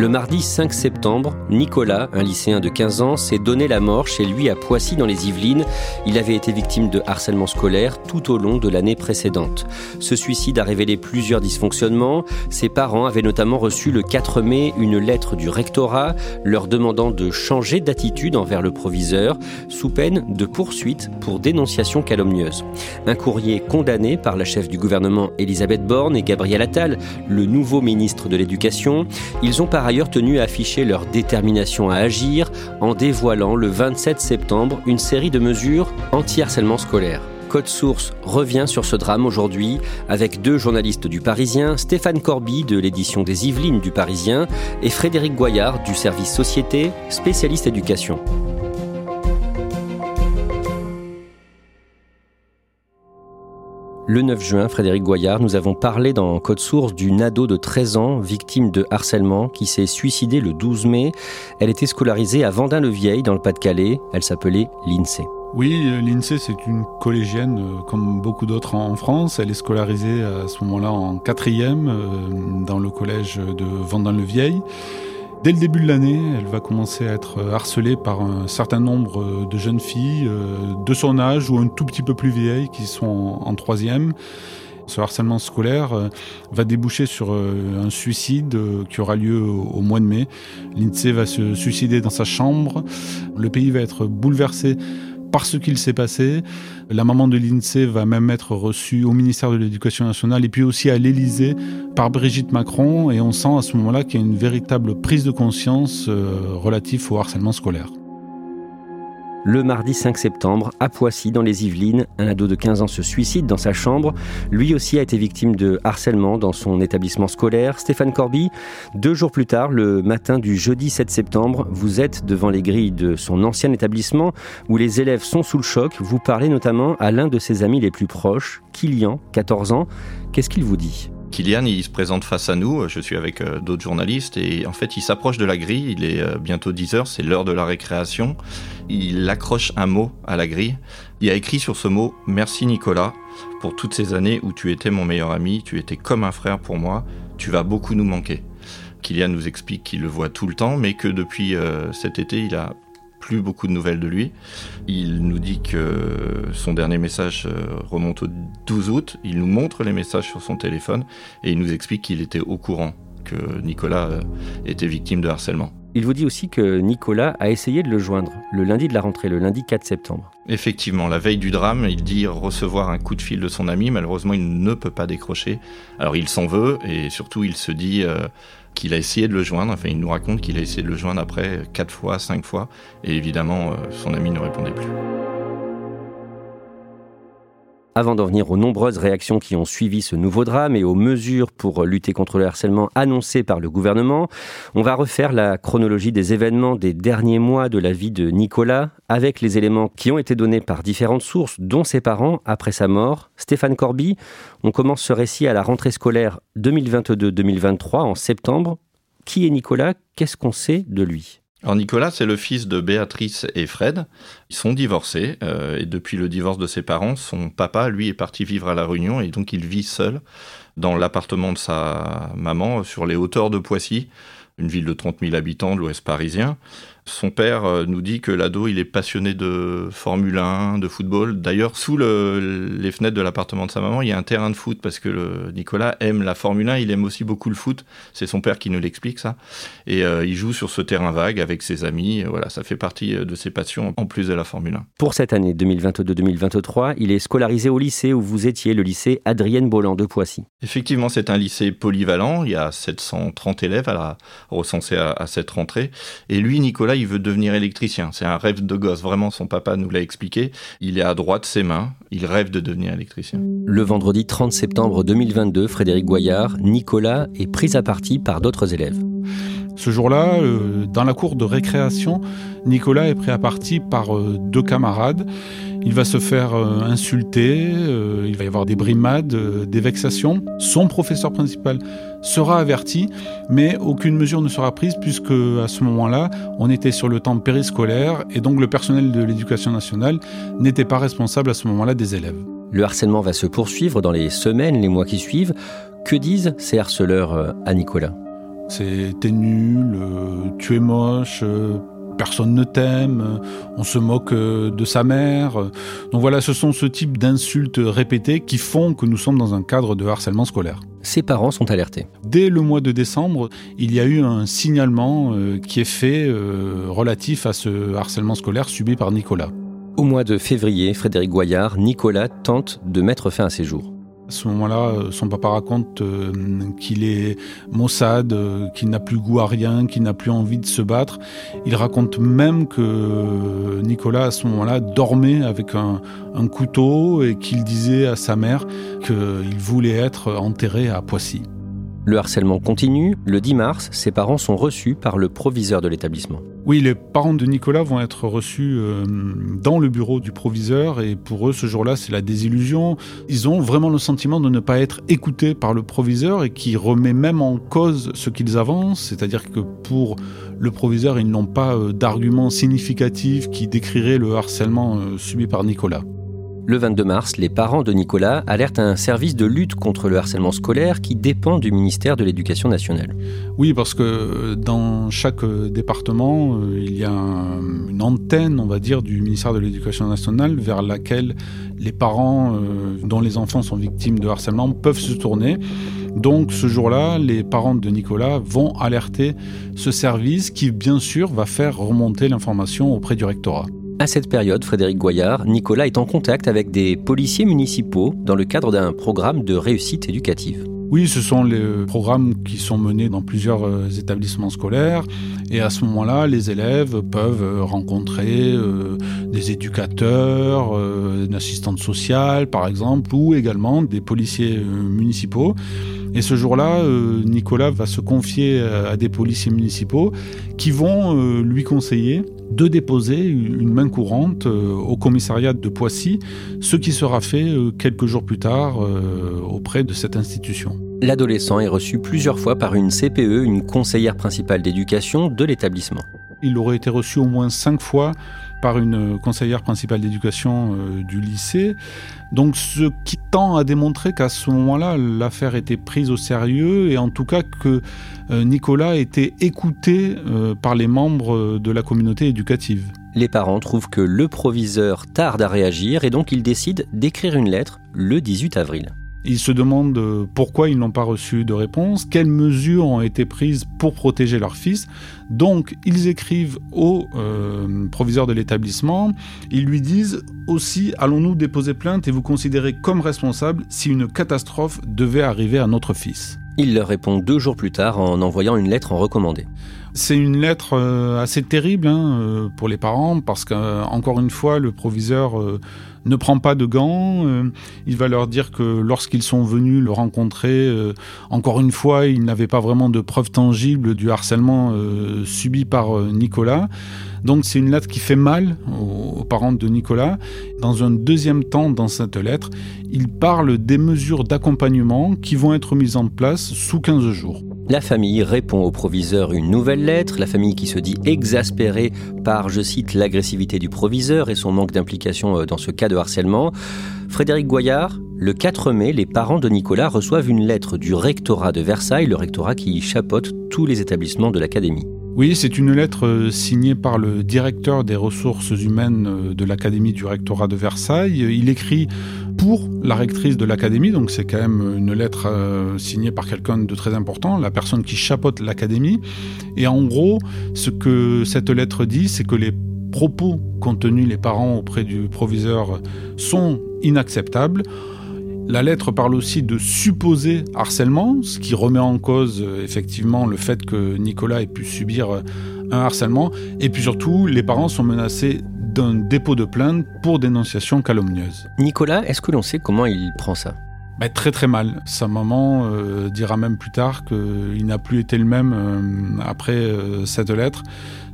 Le mardi 5 septembre, Nicolas, un lycéen de 15 ans, s'est donné la mort chez lui à Poissy dans les Yvelines. Il avait été victime de harcèlement scolaire tout au long de l'année précédente. Ce suicide a révélé plusieurs dysfonctionnements. Ses parents avaient notamment reçu le 4 mai une lettre du rectorat leur demandant de changer d'attitude envers le proviseur sous peine de poursuite pour dénonciation calomnieuse. Un courrier condamné par la chef du gouvernement Elisabeth Borne et Gabriel Attal, le nouveau ministre de l'Éducation. Ailleurs tenu à afficher leur détermination à agir en dévoilant le 27 septembre une série de mesures anti-harcèlement scolaire. Code Source revient sur ce drame aujourd'hui avec deux journalistes du Parisien, Stéphane Corby de l'édition des Yvelines du Parisien et Frédéric Goyard du service Société, spécialiste éducation. Le 9 juin, Frédéric Goyard, nous avons parlé dans Code Source d'une ado de 13 ans, victime de harcèlement, qui s'est suicidée le 12 mai. Elle était scolarisée à Vendin-le-Vieil, dans le Pas-de-Calais. Elle s'appelait l'INSEE. Oui, l'INSEE, c'est une collégienne euh, comme beaucoup d'autres en France. Elle est scolarisée à ce moment-là en quatrième euh, dans le collège de Vendin-le-Vieil. Dès le début de l'année, elle va commencer à être harcelée par un certain nombre de jeunes filles euh, de son âge ou un tout petit peu plus vieilles qui sont en troisième. Ce harcèlement scolaire euh, va déboucher sur euh, un suicide qui aura lieu au mois de mai. L'INSEE va se suicider dans sa chambre. Le pays va être bouleversé par ce qu'il s'est passé. La maman de l'INSEE va même être reçue au ministère de l'Éducation nationale et puis aussi à l'Élysée par Brigitte Macron. Et on sent à ce moment-là qu'il y a une véritable prise de conscience euh, relative au harcèlement scolaire. Le mardi 5 septembre, à Poissy, dans les Yvelines, un ado de 15 ans se suicide dans sa chambre. Lui aussi a été victime de harcèlement dans son établissement scolaire. Stéphane Corby, deux jours plus tard, le matin du jeudi 7 septembre, vous êtes devant les grilles de son ancien établissement où les élèves sont sous le choc. Vous parlez notamment à l'un de ses amis les plus proches, Kilian, 14 ans. Qu'est-ce qu'il vous dit? Kylian, il se présente face à nous, je suis avec euh, d'autres journalistes, et en fait, il s'approche de la grille, il est euh, bientôt 10 heures, c'est l'heure de la récréation. Il accroche un mot à la grille. Il a écrit sur ce mot Merci Nicolas pour toutes ces années où tu étais mon meilleur ami, tu étais comme un frère pour moi, tu vas beaucoup nous manquer. Kylian nous explique qu'il le voit tout le temps, mais que depuis euh, cet été, il a plus beaucoup de nouvelles de lui. Il nous dit que son dernier message euh, remonte au 12 août. Il nous montre les messages sur son téléphone et il nous explique qu'il était au courant que Nicolas euh, était victime de harcèlement. Il vous dit aussi que Nicolas a essayé de le joindre le lundi de la rentrée, le lundi 4 septembre. Effectivement, la veille du drame, il dit recevoir un coup de fil de son ami. Malheureusement, il ne peut pas décrocher. Alors il s'en veut et surtout il se dit euh, qu'il a essayé de le joindre. Enfin, il nous raconte qu'il a essayé de le joindre après quatre fois, cinq fois. Et évidemment, euh, son ami ne répondait plus. Avant d'en venir aux nombreuses réactions qui ont suivi ce nouveau drame et aux mesures pour lutter contre le harcèlement annoncées par le gouvernement, on va refaire la chronologie des événements des derniers mois de la vie de Nicolas avec les éléments qui ont été donnés par différentes sources, dont ses parents, après sa mort. Stéphane Corby, on commence ce récit à la rentrée scolaire 2022-2023 en septembre. Qui est Nicolas? Qu'est-ce qu'on sait de lui? Alors Nicolas, c'est le fils de Béatrice et Fred. Ils sont divorcés euh, et depuis le divorce de ses parents, son papa, lui, est parti vivre à La Réunion et donc il vit seul dans l'appartement de sa maman sur les hauteurs de Poissy, une ville de 30 000 habitants de l'ouest parisien. Son père euh, nous dit que l'ado, il est passionné de Formule 1, de football. D'ailleurs, sous les fenêtres de l'appartement de sa maman, il y a un terrain de foot parce que Nicolas aime la Formule 1, il aime aussi beaucoup le foot. C'est son père qui nous l'explique ça. Et euh, il joue sur ce terrain vague avec ses amis. Voilà, ça fait partie euh, de ses passions en plus de la Formule 1. Pour cette année 2022-2023, il est scolarisé au lycée où vous étiez, le lycée Adrienne Bolland de Poissy. Effectivement, c'est un lycée polyvalent. Il y a 730 élèves à la, recensés à, à cette rentrée. Et lui, Nicolas, il veut devenir électricien. C'est un rêve de gosse. Vraiment, son papa nous l'a expliqué. Il est à droite ses mains. Il rêve de devenir électricien. Le vendredi 30 septembre 2022, Frédéric Goyard, Nicolas est pris à partie par d'autres élèves. Ce jour-là, euh, dans la cour de récréation, Nicolas est pris à partie par euh, deux camarades. Il va se faire euh, insulter, il va y avoir des brimades, des vexations. Son professeur principal sera averti, mais aucune mesure ne sera prise puisque à ce moment-là, on était sur le temps périscolaire et donc le personnel de l'éducation nationale n'était pas responsable à ce moment-là des élèves. Le harcèlement va se poursuivre dans les semaines, les mois qui suivent. Que disent ces harceleurs à Nicolas? C'est t'es nul, euh, tu es moche, euh, personne ne t'aime, on se moque euh, de sa mère. Donc voilà, ce sont ce type d'insultes répétées qui font que nous sommes dans un cadre de harcèlement scolaire. Ses parents sont alertés. Dès le mois de décembre, il y a eu un signalement qui est fait relatif à ce harcèlement scolaire subi par Nicolas. Au mois de février, Frédéric Goyard, Nicolas tente de mettre fin à ses jours. À ce moment-là, euh, son papa raconte euh, qu'il est maussade, euh, qu'il n'a plus goût à rien, qu'il n'a plus envie de se battre. Il raconte même que Nicolas, à ce moment-là, dormait avec un, un couteau et qu'il disait à sa mère qu'il voulait être enterré à Poissy. Le harcèlement continue. Le 10 mars, ses parents sont reçus par le proviseur de l'établissement. Oui, les parents de Nicolas vont être reçus euh, dans le bureau du proviseur et pour eux, ce jour-là, c'est la désillusion. Ils ont vraiment le sentiment de ne pas être écoutés par le proviseur et qui remet même en cause ce qu'ils avancent. C'est-à-dire que pour le proviseur, ils n'ont pas euh, d'arguments significatifs qui décriraient le harcèlement euh, subi par Nicolas. Le 22 mars, les parents de Nicolas alertent un service de lutte contre le harcèlement scolaire qui dépend du ministère de l'Éducation nationale. Oui, parce que dans chaque département, euh, il y a une antenne, on va dire, du ministère de l'Éducation nationale vers laquelle les parents euh, dont les enfants sont victimes de harcèlement peuvent se tourner. Donc ce jour-là, les parents de Nicolas vont alerter ce service qui, bien sûr, va faire remonter l'information auprès du rectorat. À cette période, Frédéric Goyard, Nicolas est en contact avec des policiers municipaux dans le cadre d'un programme de réussite éducative. Oui, ce sont les programmes qui sont menés dans plusieurs euh, établissements scolaires et à ce moment-là, les élèves peuvent euh, rencontrer euh, des éducateurs, une assistante sociale par exemple, ou également des policiers municipaux. Et ce jour-là, Nicolas va se confier à des policiers municipaux qui vont lui conseiller de déposer une main courante euh, au commissariat de Poissy, ce qui sera fait euh, quelques jours plus tard euh, auprès de cette institution. L'adolescent est reçu plusieurs fois par une CPE, une conseillère principale d'éducation de l'établissement. Il aurait été reçu au moins cinq fois par une conseillère principale d'éducation du lycée. Donc ce qui tend à démontrer qu'à ce moment-là, l'affaire était prise au sérieux et en tout cas que euh, Nicolas était écouté euh, par les membres de la communauté éducative. Les parents trouvent que le proviseur tarde à réagir et donc ils décident d'écrire une lettre le 18 avril. Ils se demandent euh, pourquoi ils n'ont pas reçu de réponse, quelles mesures ont été prises pour protéger leur fils. Donc, ils écrivent au euh, proviseur de l'établissement. Ils lui disent aussi allons-nous déposer plainte et vous considérer comme responsable si une catastrophe devait arriver à notre fils? Il leur répond deux jours plus tard en envoyant une lettre en recommandé. C'est une lettre euh, assez terrible hein, pour les parents parce qu'encore une fois, le proviseur ne prend pas de gants. Euh, il va leur dire que lorsqu'ils sont venus le rencontrer, euh, encore une fois, il n'avait pas vraiment de preuves tangibles du harcèlement euh, subi par Nicolas. Donc c'est une lettre qui fait mal aux, parents de Nicolas. Dans un deuxième temps, dans cette lettre, il parle des mesures d'accompagnement qui vont être mises en place sous 15 jours. La famille répond au proviseur une nouvelle lettre, la famille qui se dit exaspérée par, je cite, l'agressivité du proviseur et son manque d'implication euh, dans ce cas de harcèlement. Frédéric Goyard, le 4 mai, les parents de Nicolas reçoivent une lettre du rectorat de Versailles, le rectorat qui chapeaute tous les établissements de l'académie. Oui, c'est une lettre euh, signée par le directeur des ressources humaines euh, de l'Académie du rectorat de Versailles. Il écrit pour la rectrice de l'Académie, donc c'est quand même une lettre euh, signée par quelqu'un de très important, la personne qui chapeaute l'Académie. Et en gros, ce que cette lettre dit, c'est que les propos contenus les parents auprès du proviseur sont inacceptables. La lettre parle aussi de supposé harcèlement, ce qui remet en cause euh, effectivement le fait que Nicolas ait pu subir euh, un harcèlement. Et puis surtout, les parents sont menacés d'un dépôt de plainte pour dénonciation calomnieuse. Nicolas, est-ce que l'on sait comment il prend ça? Bah, très très mal. Sa maman euh, dira même plus tard qu'il n'a plus été le même euh, après euh, cette lettre.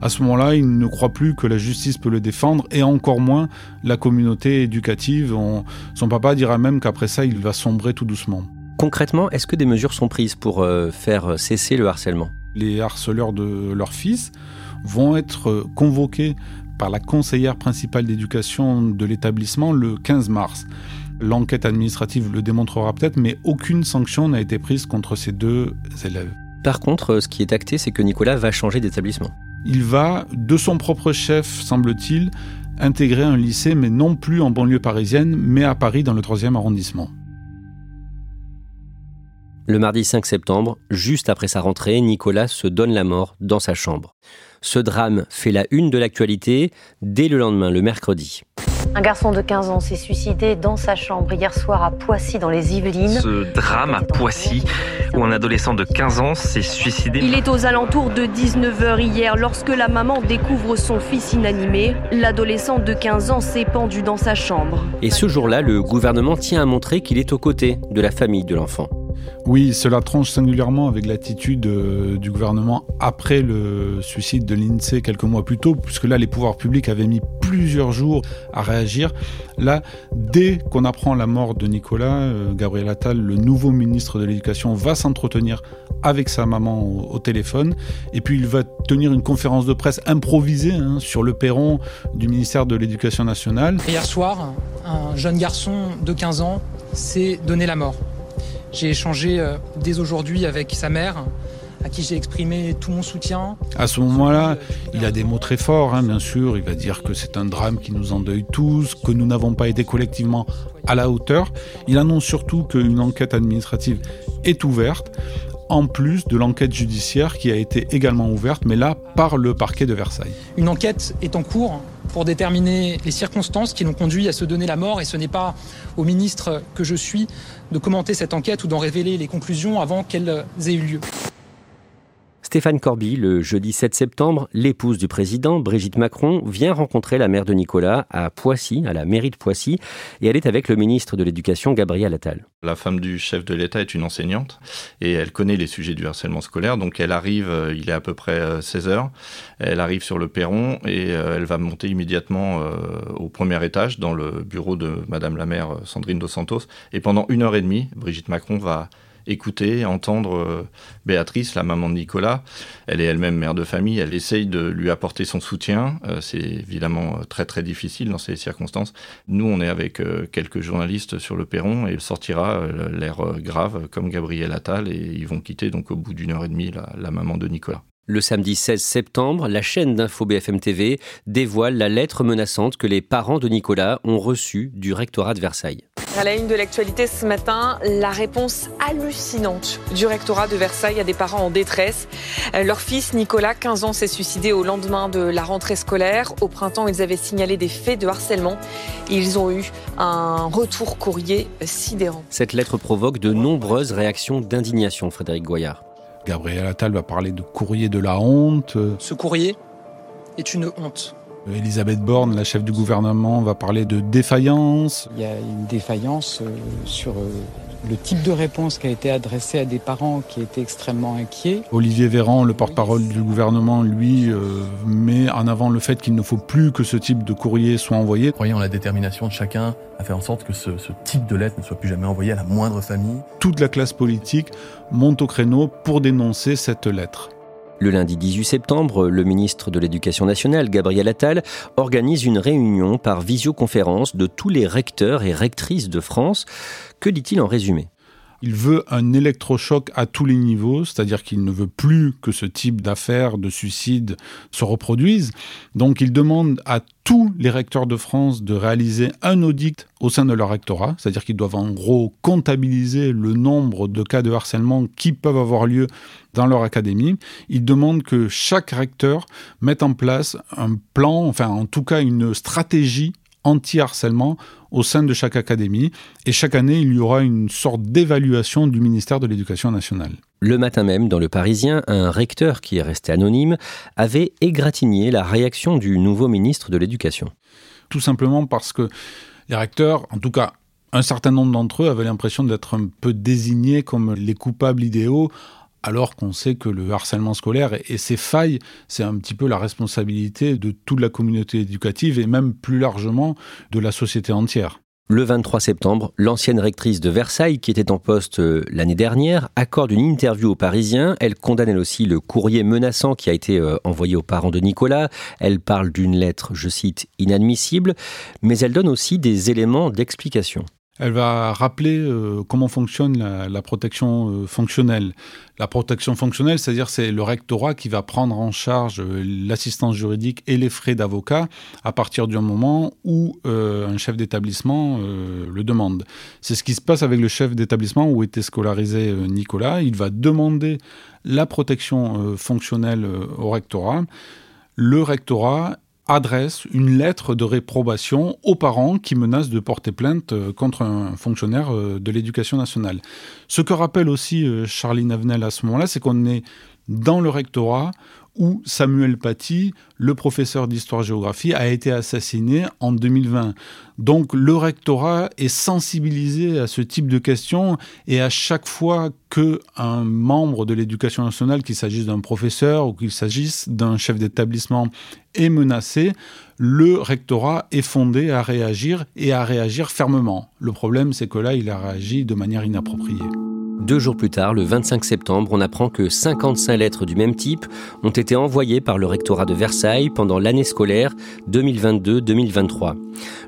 À ce moment-là, il ne croit plus que la justice peut le défendre et encore moins la communauté éducative. son papa dira même qu'après ça, il va sombrer tout doucement. Concrètement, est-ce que des mesures sont prises pour faire cesser le harcèlement? Les harceleurs de leur fils vont être convoqués par la conseillère principale d'éducation de l'établissement le 15 mars. L'enquête administrative le démontrera peut-être, mais aucune sanction n'a été prise contre ces deux élèves. Par contre, ce qui est acté, c'est que Nicolas va changer d'établissement. Il va, de son propre chef, semble-t-il, intégrer un lycée, mais non plus en banlieue parisienne, mais à Paris dans le 3e arrondissement. Le mardi 5 septembre, juste après sa rentrée, Nicolas se donne la mort dans sa chambre. Ce drame fait la une de l'actualité dès le lendemain, le mercredi. Un garçon de 15 ans s'est suicidé dans sa chambre hier soir à Poissy, dans les Yvelines. Ce drame à Poissy, où un adolescent de 15 ans s'est suicidé. Il est aux alentours de 19h hier lorsque la maman découvre son fils inanimé. L'adolescent de 15 ans s'est pendu dans sa chambre. Et ce jour-là, le gouvernement tient à montrer qu'il est aux côtés de la famille de l'enfant. Oui, cela tranche singulièrement avec l'attitude euh, du gouvernement après le suicide de l'INSEE quelques mois plus tôt, puisque là, les pouvoirs publics avaient mis plusieurs jours à réagir. Là, dès qu'on apprend la mort de Nicolas, euh, Gabriel Attal, le nouveau ministre de l'Éducation, va s'entretenir avec sa maman au, téléphone, et puis il va tenir une conférence de presse improvisée hein, sur le perron du ministère de l'Éducation nationale. Hier soir, un jeune garçon de 15 ans s'est donné la mort. J'ai échangé euh, dès aujourd'hui avec sa mère, à qui j'ai exprimé tout mon soutien. À ce moment-là, il a des mots très forts, hein, bien sûr. Il va dire que c'est un drame qui nous endeuille tous, que nous n'avons pas été collectivement à la hauteur. Il annonce surtout qu'une enquête administrative est ouverte en plus de l'enquête judiciaire qui a été également ouverte, mais là par le parquet de Versailles. Une enquête est en cours pour déterminer les circonstances qui l'ont conduit à se donner la mort et ce n'est pas au ministre que je suis de commenter cette enquête ou d'en révéler les conclusions avant qu'elles aient eu lieu. Stéphane Corby, le jeudi 7 septembre, l'épouse du président, Brigitte Macron, vient rencontrer la mère de Nicolas à Poissy, à la mairie de Poissy, et elle est avec le ministre de l'Éducation, Gabriel Attal. La femme du chef de l'État est une enseignante et elle connaît les sujets du harcèlement scolaire, donc elle arrive, euh, il est à peu près 16 euh, heures, elle arrive sur le perron et euh, elle va monter immédiatement au premier étage dans le bureau de Madame la maire Sandrine Dos Santos, et pendant une heure et demie, Brigitte Macron va écouter, entendre euh, Béatrice, la maman de Nicolas. Elle est elle-même mère de famille, elle essaye de lui apporter son soutien. Euh, c'est évidemment euh, très très difficile dans ces circonstances. Nous, on est avec quelques journalistes sur le perron et il sortira l'air grave comme Gabriel Attal et ils vont quitter donc au bout d'une heure et demie la maman de Nicolas. Le samedi 16 septembre, la chaîne d'info BFM TV dévoile la lettre menaçante que les parents de Nicolas ont reçue du rectorat de Versailles. À la une de l'actualité ce matin, la réponse hallucinante du rectorat de Versailles à des parents en détresse. Euh, leur fils Nicolas, 15 ans, s'est suicidé au lendemain de la rentrée scolaire. Au printemps, ils avaient signalé des faits de harcèlement. Ils ont eu un retour courrier sidérant. Cette lettre provoque de nombreuses réactions d'indignation, Frédéric Goyard. Gabriel Attal va parler de courrier de la honte. Ce courrier est une honte. Elisabeth Borne, la chef du gouvernement, va parler de défaillance. Il y a une défaillance euh, sur euh, le type de réponse qui a été adressée à des parents qui étaient extrêmement inquiets. Olivier Véran, le porte-parole du gouvernement, lui, euh, met en avant le fait qu'il ne faut plus que ce type de courrier soit envoyé. Croyant la détermination de chacun à faire en sorte que ce, ce type de lettre ne soit plus jamais envoyé à la moindre famille. Toute la classe politique monte au créneau pour dénoncer cette lettre. Le lundi 18 septembre, le ministre de l'Éducation nationale, Gabriel Attal, organise une réunion par visioconférence de tous les recteurs et rectrices de France. Que dit-il en résumé? Il veut un électrochoc à tous les niveaux, c'est-à-dire qu'il ne veut plus que ce type d'affaires, de suicides se reproduisent. Donc il demande à tous les recteurs de France de réaliser un audit au sein de leur rectorat, c'est-à-dire qu'ils doivent en gros comptabiliser le nombre de cas de harcèlement qui peuvent avoir lieu dans leur académie. Il demande que chaque recteur mette en place un plan, enfin en tout cas une stratégie anti-harcèlement au sein de chaque académie. Et chaque année, il y aura une sorte d'évaluation du ministère de l'Éducation nationale. Le matin même, dans le Parisien, un recteur qui est resté anonyme avait égratigné la réaction du nouveau ministre de l'Éducation. Tout simplement parce que les recteurs, en tout cas un certain nombre d'entre eux, avaient l'impression d'être un peu désignés comme les coupables idéaux alors qu'on sait que le harcèlement scolaire et ses failles, c'est un petit peu la responsabilité de toute la communauté éducative et même plus largement de la société entière. Le 23 septembre, l'ancienne rectrice de Versailles, qui était en poste euh, l'année dernière, accorde une interview aux Parisiens. Elle condamne elle aussi le courrier menaçant qui a été euh, envoyé aux parents de Nicolas. Elle parle d'une lettre, je cite, inadmissible, mais elle donne aussi des éléments d'explication. Elle va rappeler euh, comment fonctionne la, protection euh, fonctionnelle. La protection fonctionnelle, c'est-à-dire c'est le rectorat qui va prendre en charge euh, l'assistance juridique et les frais d'avocat à partir du moment où un chef d'établissement le demande. C'est ce qui se passe avec le chef d'établissement où était scolarisé Nicolas. Il va demander la protection fonctionnelle au rectorat. Le rectorat adresse une lettre de réprobation aux parents qui menacent de porter plainte euh, contre un fonctionnaire euh, de l'éducation nationale. Ce que rappelle aussi euh, Charline Avenel à ce moment-là, c'est qu'on est dans le rectorat où Samuel Paty, le professeur d'histoire-géographie, a été assassiné en 2020. Donc le rectorat est sensibilisé à ce type de questions et à chaque fois qu'un membre de l'éducation nationale, qu'il s'agisse d'un professeur ou qu'il s'agisse d'un chef d'établissement, est menacé, le rectorat est fondé à réagir et à réagir fermement. Le problème, c'est que là, il a réagi de manière inappropriée. Deux jours plus tard, le 25 septembre, on apprend que 55 lettres du même type ont été envoyées par le rectorat de Versailles pendant l'année scolaire 2022-2023.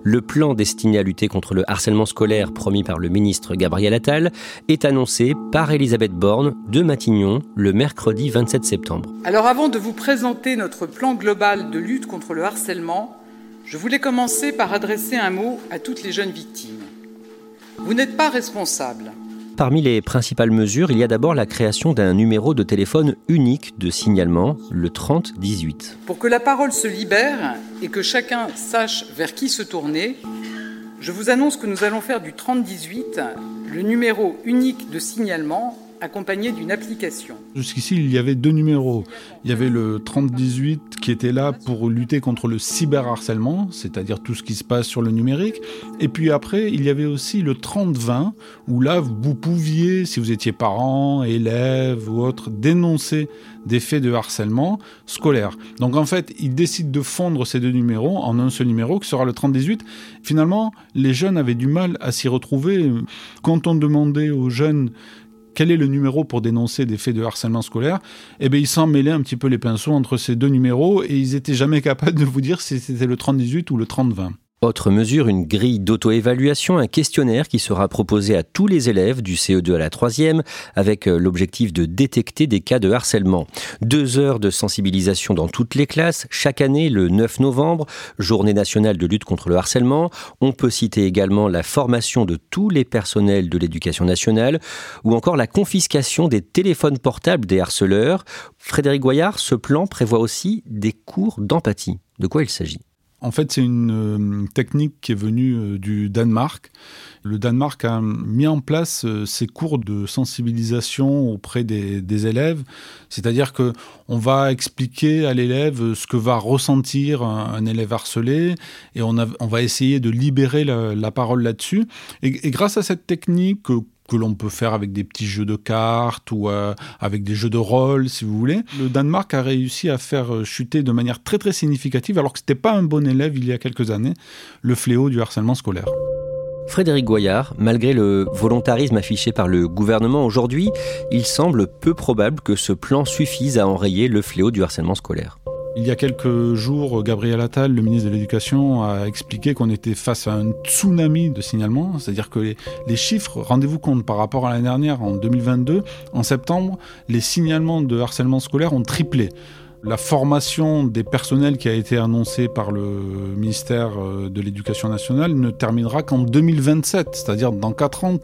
Le plan destiné à lutter contre le harcèlement scolaire promis par le ministre Gabriel Attal est annoncé par Elisabeth Borne de Matignon le mercredi 27 septembre. Alors avant de vous présenter notre plan global de lutte contre le harcèlement, je voulais commencer par adresser un mot à toutes les jeunes victimes. Vous n'êtes pas responsables Parmi les principales mesures, il y a d'abord la création d'un numéro de téléphone unique de signalement, le 3018. Pour que la parole se libère et que chacun sache vers qui se tourner, je vous annonce que nous allons faire du 3018 le numéro unique de signalement accompagné d'une application. Jusqu'ici, il y avait deux numéros. Il y avait le 3018 qui était là pour lutter contre le cyberharcèlement, c'est-à-dire tout ce qui se passe sur le numérique. Et puis après, il y avait aussi le 3020 où là, vous pouviez, si vous étiez parent, élève ou autre, dénoncer des faits de harcèlement scolaire. Donc en fait, ils décident de fondre ces deux numéros en un seul numéro qui sera le 3018. Finalement, les jeunes avaient du mal à s'y retrouver. Quand on demandait aux jeunes quel est le numéro pour dénoncer des faits de harcèlement scolaire, eh bien, ils s'en mêlaient un petit peu les pinceaux entre ces deux numéros et ils étaient jamais capables de vous dire si c'était le 3018 ou le 3020. Autre mesure, une grille d'auto-évaluation, un questionnaire qui sera proposé à tous les élèves du CE2 à la 3e avec euh, l'objectif de détecter des cas de harcèlement. Deux heures de sensibilisation dans toutes les classes, chaque année le 9 novembre, journée nationale de lutte contre le harcèlement. On peut citer également la formation de tous les personnels de l'éducation nationale ou encore la confiscation des téléphones portables des harceleurs. Frédéric Goyard, ce plan prévoit aussi des cours d'empathie. De quoi il s'agit? En fait, c'est une euh, technique qui est venue euh, du Danemark. Le Danemark a mis en place euh, ces cours de sensibilisation auprès des, élèves, c'est-à-dire que on va expliquer à l'élève ce que va ressentir un, élève harcelé et on, va essayer de libérer la, parole là-dessus. Et, grâce à cette technique que l'on peut faire avec des petits jeux de cartes ou euh, avec des jeux de rôle, si vous voulez. Le Danemark a réussi à faire euh, chuter de manière très très significative, alors que ce n'était pas un bon élève il y a quelques années, le fléau du harcèlement scolaire. Frédéric Goyard, malgré le volontarisme affiché par le gouvernement aujourd'hui, il semble peu probable que ce plan suffise à enrayer le fléau du harcèlement scolaire. Il y a quelques jours, Gabriel Attal, le ministre de l'Éducation, a expliqué qu'on était face à un tsunami de signalement, c'est-à-dire que les, chiffres, rendez-vous compte, par rapport à l'année dernière, en 2022, en septembre, les signalements de harcèlement scolaire ont triplé. La formation des personnels qui a été annoncée par le ministère euh, de l'Éducation nationale ne terminera qu'en 2027, c'est-à-dire dans 4 ans.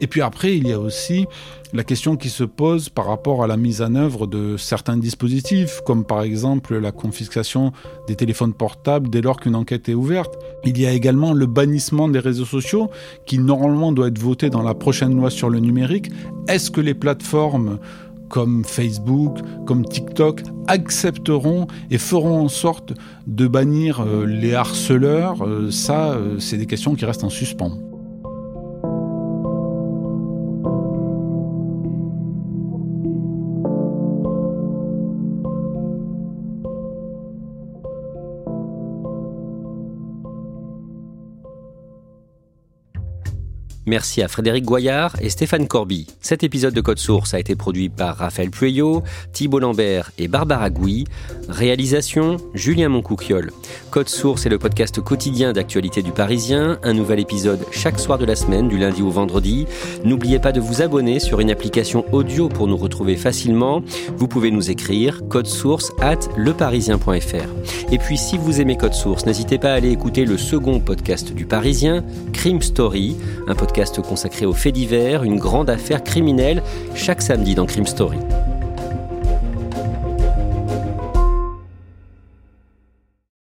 Et puis après, il y a aussi la question qui se pose par rapport à la mise en œuvre de certains dispositifs, comme par exemple la confiscation des téléphones portables dès lors qu'une enquête est ouverte. Il y a également le bannissement des réseaux sociaux, qui normalement doit être voté dans la prochaine loi sur le numérique. Est-ce que les plateformes comme Facebook, comme TikTok, accepteront et feront en sorte de bannir euh, les harceleurs? Euh, Ça, euh, c'est des questions qui restent en suspens. Merci à Frédéric Goyard et Stéphane Corby. Cet épisode de Code Source a été produit par Raphaël Pueyo, Thibault Lambert et Barbara Gouy. Réalisation Julien Moncouquiole. Code Source est le podcast quotidien d'actualité du Parisien. Un nouvel épisode chaque soir de la semaine, du lundi au vendredi. N'oubliez pas de vous abonner sur une application audio pour nous retrouver facilement. Vous pouvez nous écrire code source at leparisien.fr. Et puis si vous aimez Code Source, n'hésitez pas à aller écouter le second podcast du Parisien, Crime Story, un podcast consacré aux faits divers, une grande affaire criminelle, chaque samedi dans Crime Story.